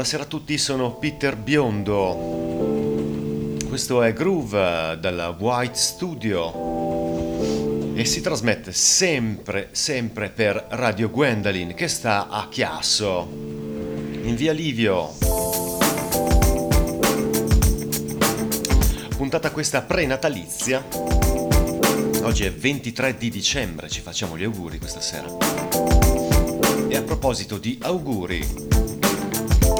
buonasera a tutti, sono Peter Biondo. Questo è Groove dalla White Studio e si trasmette sempre, sempre per Radio Gwendolyn che sta a Chiasso, in via Livio. Puntata questa prenatalizia. Oggi è 23 di dicembre, ci facciamo gli auguri questa sera. E a proposito di auguri,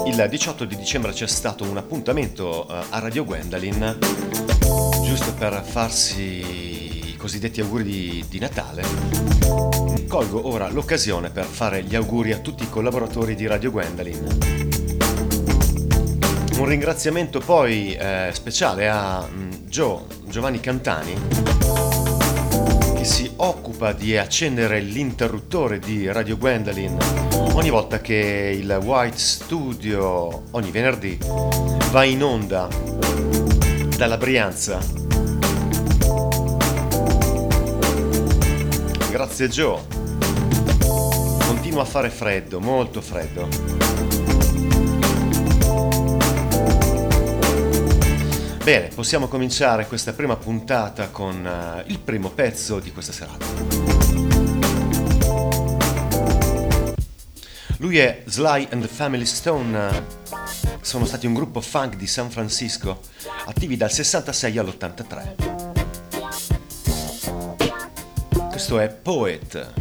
il 18 di dicembre c'è stato un appuntamento eh, a Radio Gwendolyn, giusto per farsi i cosiddetti auguri di, di Natale. Colgo ora l'occasione per fare gli auguri a tutti i collaboratori di Radio Gwendolyn. Un ringraziamento poi eh, speciale a mm, Gio, Giovanni Cantani che si occupa di accendere l'interruttore di Radio Gwendolyn ogni volta che il White Studio, ogni venerdì, va in onda dalla Brianza. Grazie Joe. Continua a fare freddo, molto freddo. Bene, possiamo cominciare questa prima puntata con uh, il primo pezzo di questa serata. Lui è Sly and the Family Stone, sono stati un gruppo funk di San Francisco, attivi dal 66 all'83. Questo è Poet.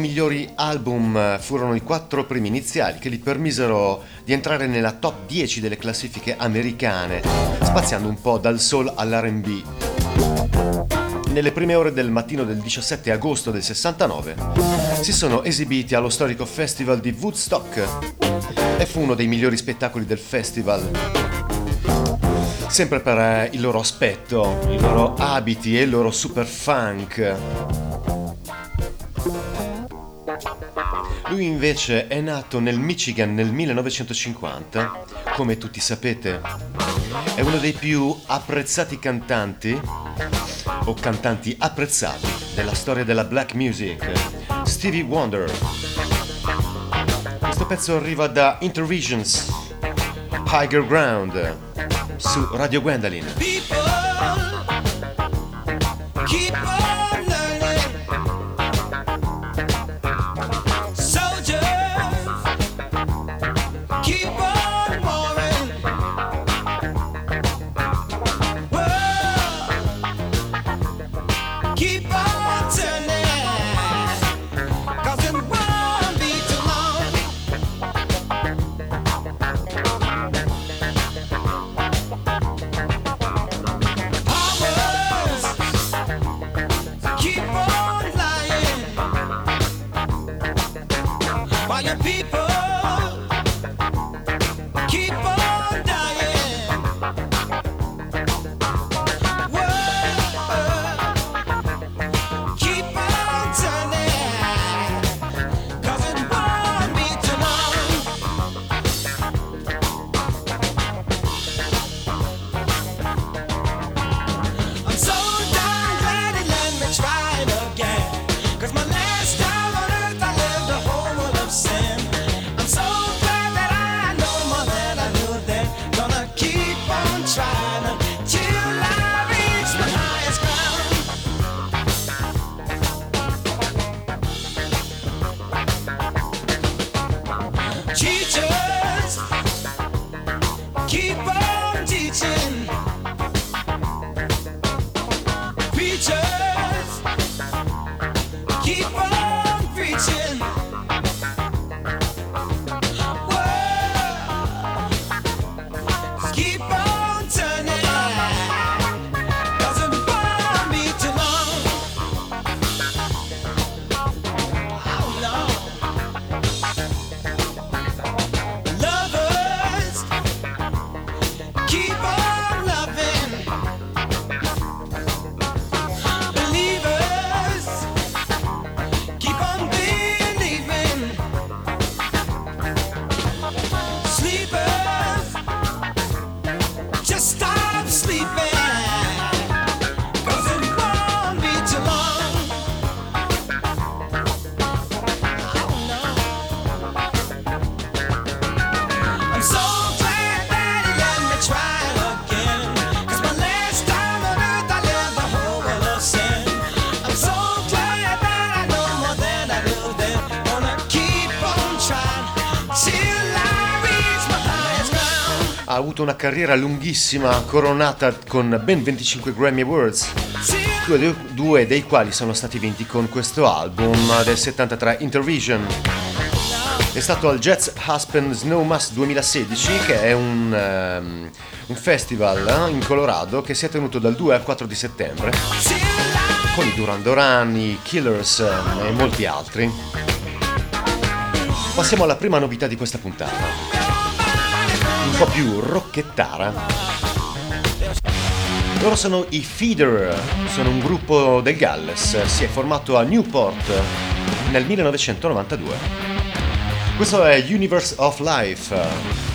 Migliori album eh, furono i quattro primi iniziali che gli permisero di entrare nella top 10 delle classifiche americane, spaziando un po' dal soul all'RB. Nelle prime ore del mattino del 17 agosto del 69 si sono esibiti allo storico festival di Woodstock e fu uno dei migliori spettacoli del festival sempre per eh, il loro aspetto, i loro abiti e il loro super funk. Lui invece è nato nel Michigan nel 1950, come tutti sapete. È uno dei più apprezzati cantanti, o cantanti apprezzati, della storia della black music, Stevie Wonder. Questo pezzo arriva da Intervisions, Higher Ground, su Radio Gwendolyn. kind children. Avuto una carriera lunghissima, coronata con ben 25 Grammy Awards, due, dei quali sono stati vinti con questo album del 73 Intervision. È stato al Jazz Aspen Snowmass 2016, che è un, um, un festival in Colorado che si è tenuto dal 2 al 4 di settembre, con i Duran Duran, i Killers ehm, e molti altri. Passiamo alla prima novità di questa puntata po' più rocchettara. Loro sono i Feeder, sono un gruppo del Galles, si è formato a Newport nel 1992. Questo è Universe of Life.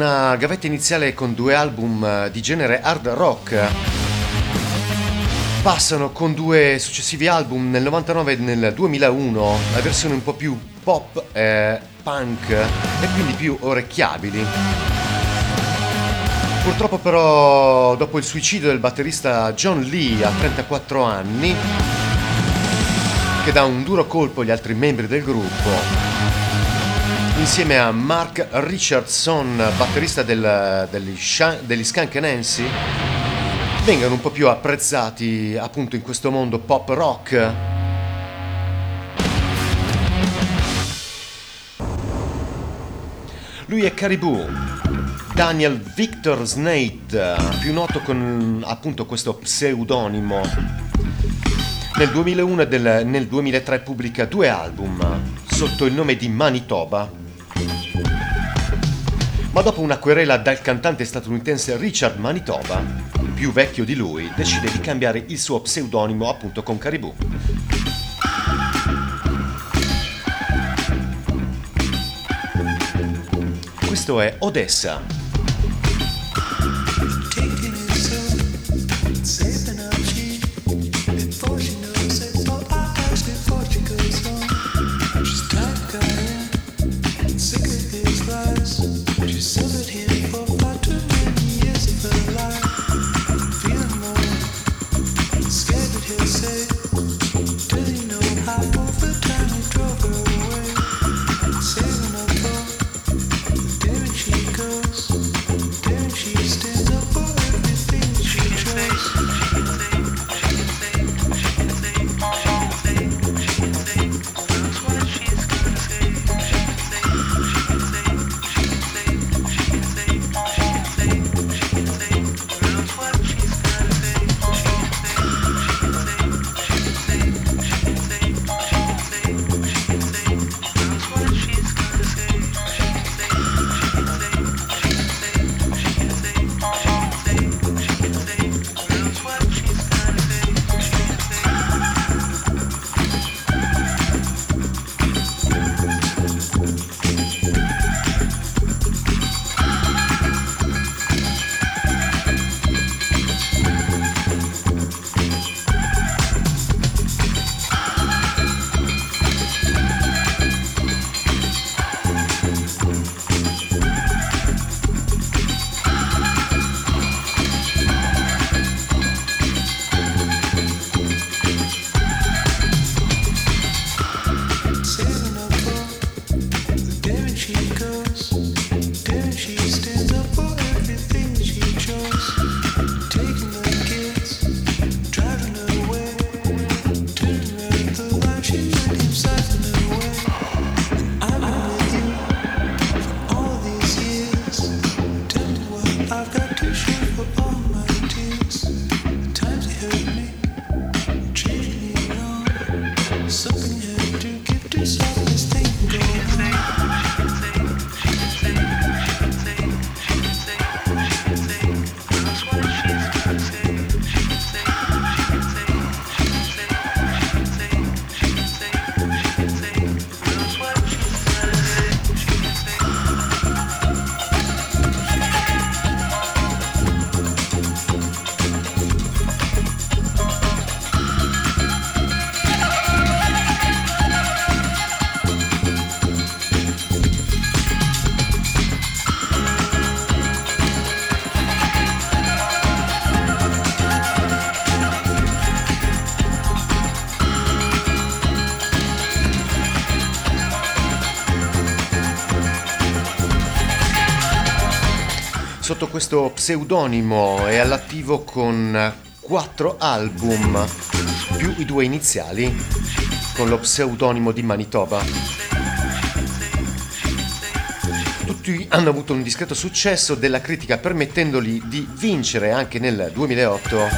Una gavetta iniziale con due album eh, di genere hard rock, passano con due successivi album nel 99 e nel 2001 la versione un po' più pop, eh, punk e quindi più orecchiabili. Purtroppo però dopo il suicidio del batterista John Lee a 34 anni, che dà un duro colpo agli altri membri del gruppo, insieme a Mark Richardson, batterista del, degli, degli Skunk Nancy, vengano un po' più apprezzati appunto in questo mondo pop rock. Lui è Caribou, Daniel Victor Snade, più noto con appunto questo pseudonimo. Nel 2001 e nel 2003 pubblica due album sotto il nome di Manitoba ma dopo una querela dal cantante statunitense Richard Manitoba, più vecchio di lui, decide di cambiare il suo pseudonimo appunto con Caribou. Questo è Odessa. Sotto questo pseudonimo è all'attivo con quattro album, più i due iniziali, con lo pseudonimo di Manitoba. Tutti hanno avuto un discreto successo della critica permettendogli di vincere anche nel 2008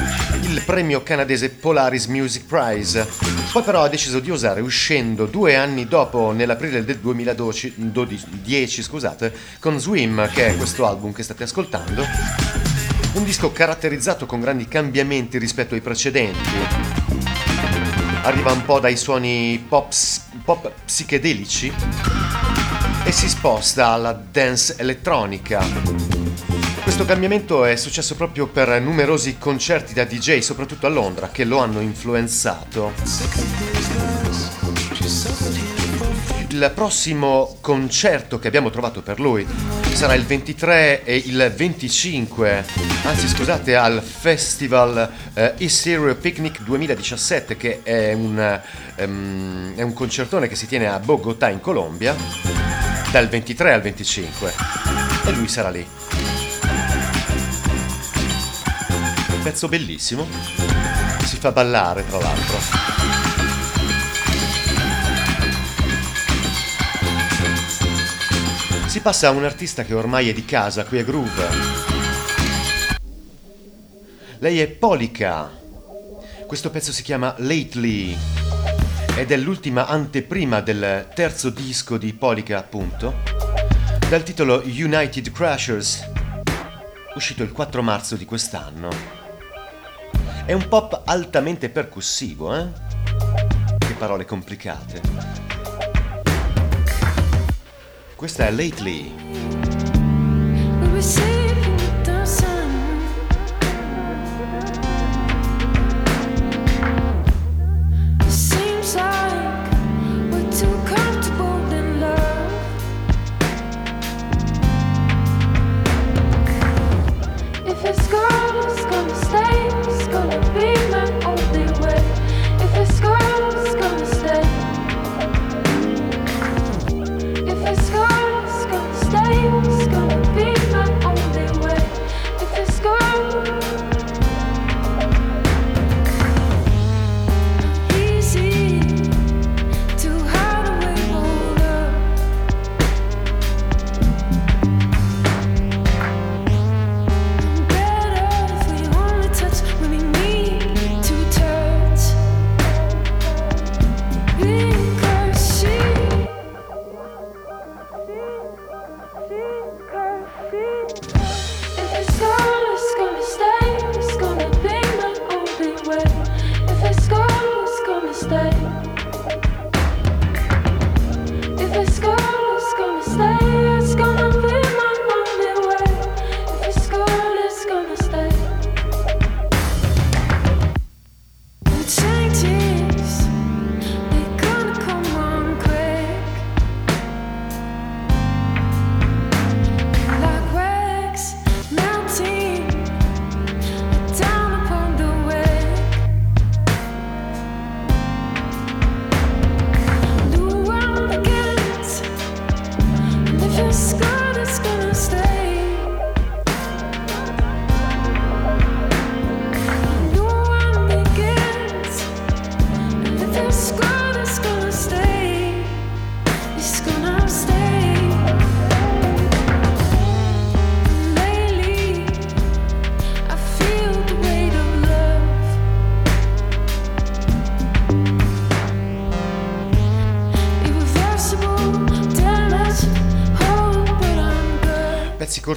il premio canadese Polaris Music Prize. Poi però ha deciso di osare uscendo due anni dopo, nell'aprile del 2010, scusate, con Swim, che è questo album che state ascoltando. Un disco caratterizzato con grandi cambiamenti rispetto ai precedenti. Arriva un po' dai suoni pop, pop psichedelici e si sposta alla dance elettronica. Questo cambiamento è successo proprio per numerosi concerti da DJ, soprattutto a Londra, che lo hanno influenzato. Il prossimo concerto che abbiamo trovato per lui sarà il 23 e il 25, anzi scusate, al Festival uh, East Picnic 2017, che è un, um, è un concertone che si tiene a Bogotà in Colombia, dal 23 al 25. E lui sarà lì. Un pezzo bellissimo, si fa ballare tra l'altro. Si passa a un artista che ormai è di casa qui a Groove. Lei è Polika. Questo pezzo si chiama Lately ed è l'ultima anteprima del terzo disco di Polika, appunto, dal titolo United Crashers, uscito il 4 marzo di quest'anno. È un pop altamente percussivo, eh? Che parole complicate. Questa è Lately.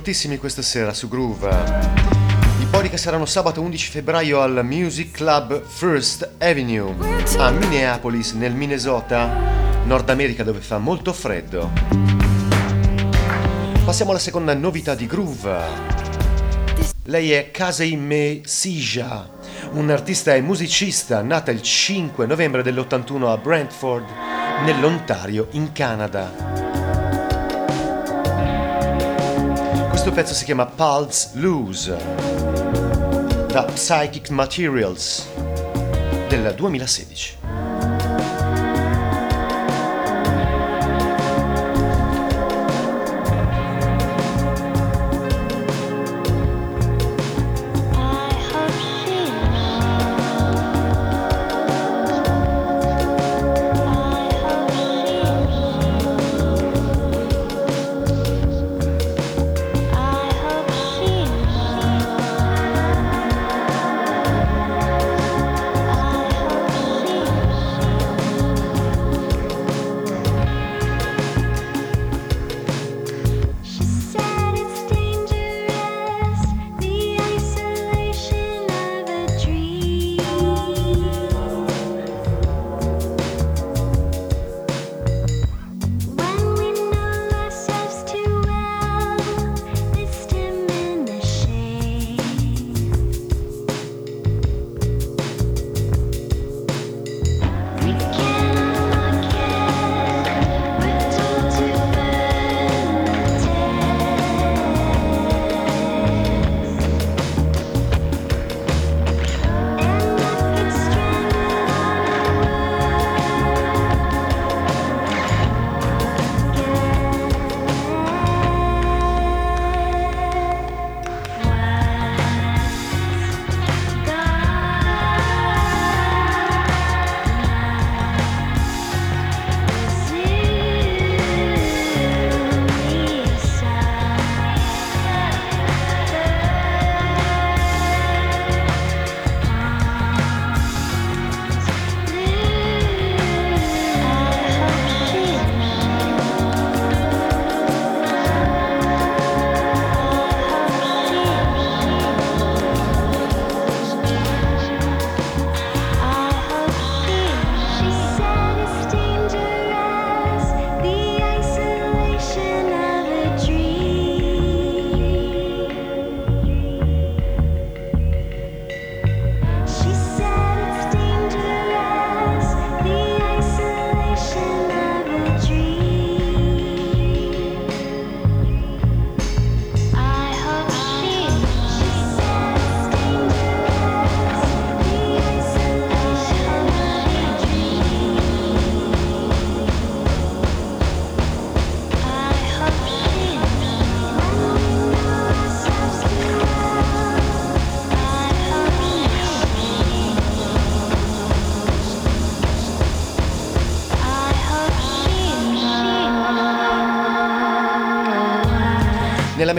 Cortissimi questa sera su Groove. I Polica saranno sabato 11 febbraio al Music Club First Avenue a Minneapolis, nel Minnesota, Nord America, dove fa molto freddo. Passiamo alla seconda novità di Groove. Lei è Kaseime Sija, un'artista e musicista nata il 5 novembre dell'81 a Brantford, nell'Ontario, in Canada. Questo pezzo si chiama Pulse Loose da Psychic Materials del 2016.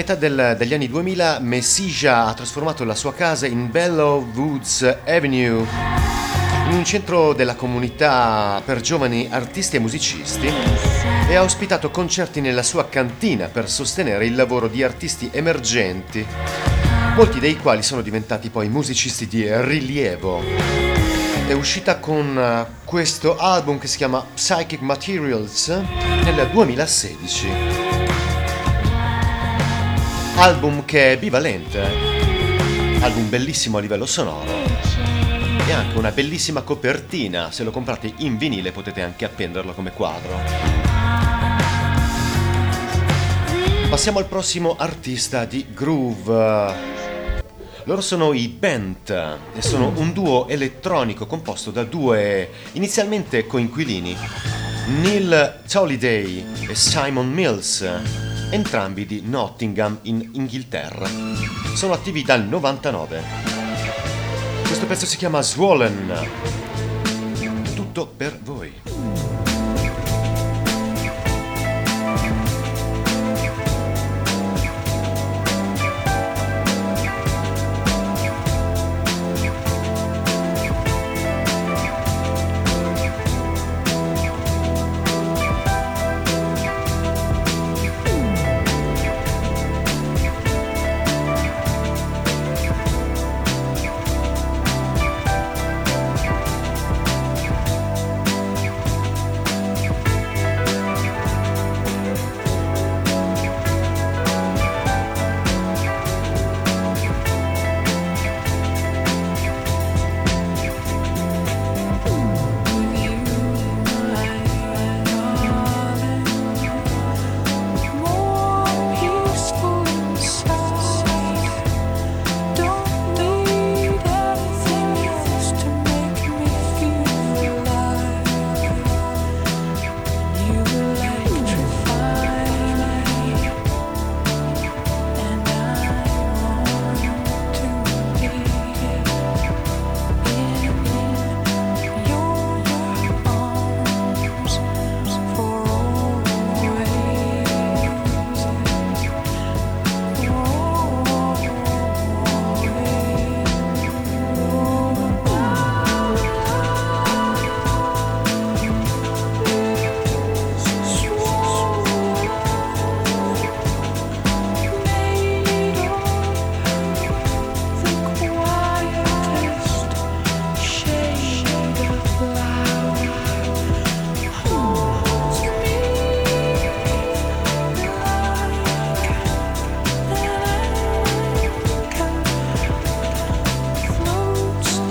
Metà del, degli anni 2000 Messija ha trasformato la sua casa in Bellow Woods Avenue, in un centro della comunità per giovani artisti e musicisti, e ha ospitato concerti nella sua cantina per sostenere il lavoro di artisti emergenti, molti dei quali sono diventati poi musicisti di rilievo. È uscita con eh, questo album che si chiama Psychic Materials nel 2016 album che è bivalente, album bellissimo a livello sonoro e anche una bellissima copertina, se lo comprate in vinile potete anche appenderlo come quadro. Passiamo al prossimo artista di groove. Loro sono i Bent e sono un duo elettronico composto da due inizialmente coinquilini, Neil Tolliday e Simon Mills entrambi di Nottingham in Inghilterra. Sono attivi dal 99. Questo pezzo si chiama Swollen. Tutto per voi.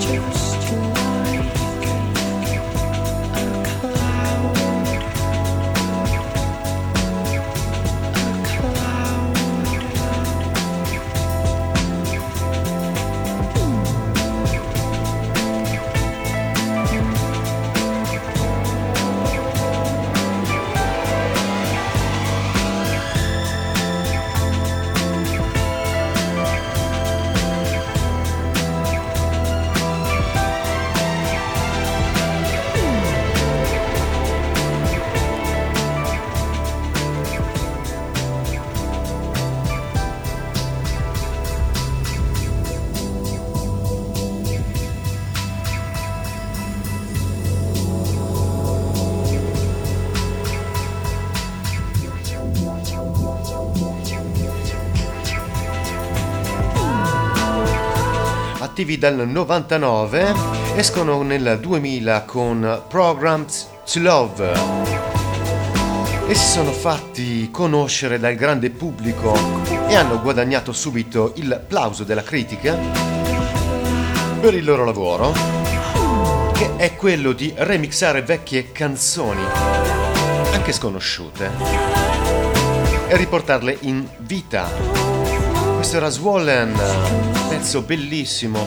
Thank. Attivi dal 99, escono nel 2000 con Programmed to Love e si sono fatti conoscere dal grande pubblico e hanno guadagnato subito il plauso della critica per il loro lavoro, che è quello di remixare vecchie canzoni, anche sconosciute, e riportarle in vita. Questo era Swollen pezzo bellissimo.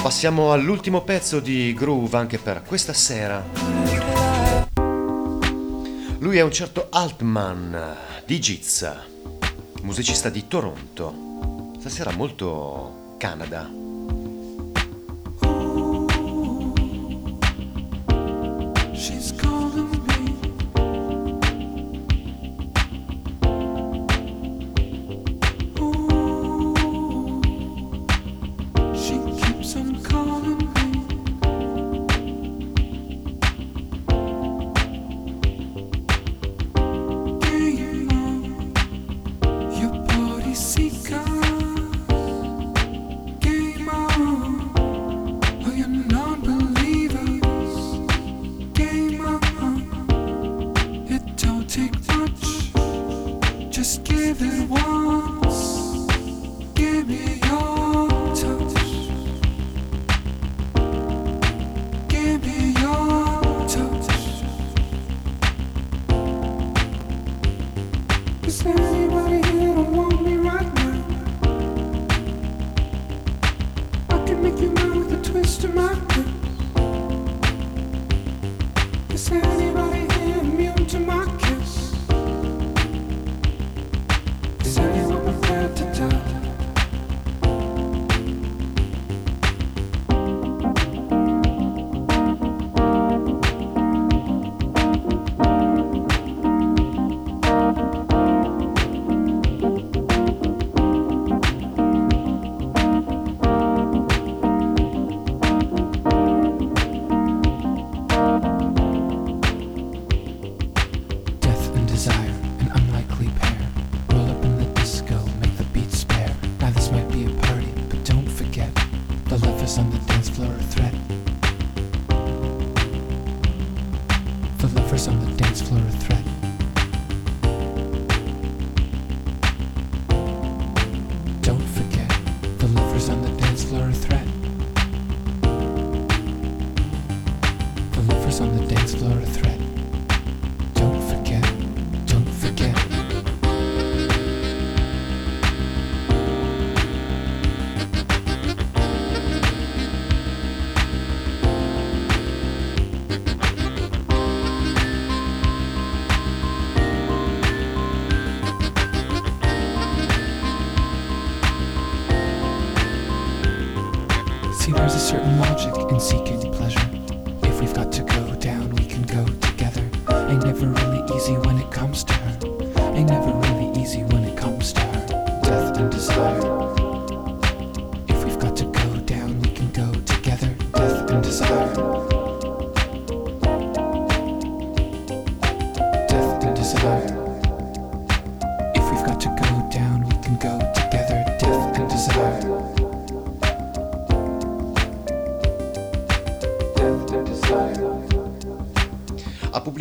Passiamo all'ultimo pezzo di groove anche per questa sera. Lui è un certo Altman di Gizza, musicista di Toronto. Stasera molto Canada.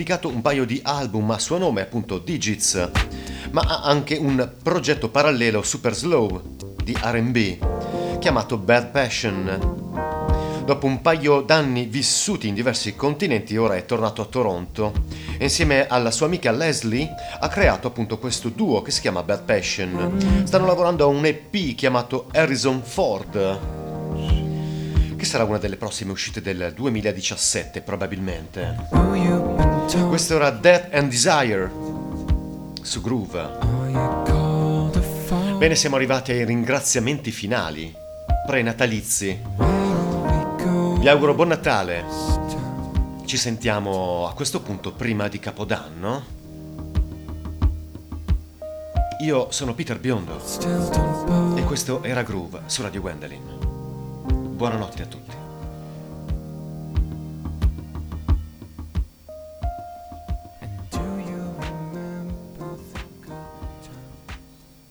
Pubblicato un paio di album a suo nome, appunto Digits, ma ha anche un progetto parallelo super slow di RB chiamato Bad Passion. Dopo un paio d'anni vissuti in diversi continenti, ora è tornato a Toronto insieme alla sua amica Leslie ha creato appunto questo duo che si chiama Bad Passion. Stanno lavorando a un EP chiamato Harrison Ford, che sarà una delle prossime uscite del 2017 probabilmente. Questo era Death and Desire su Groove. Bene, siamo arrivati ai ringraziamenti finali, pre-natalizi. Vi auguro buon Natale. Ci sentiamo a questo punto prima di Capodanno. Io sono Peter Biondo e questo era Groove su Radio Gwendolyn. Buonanotte a tutti.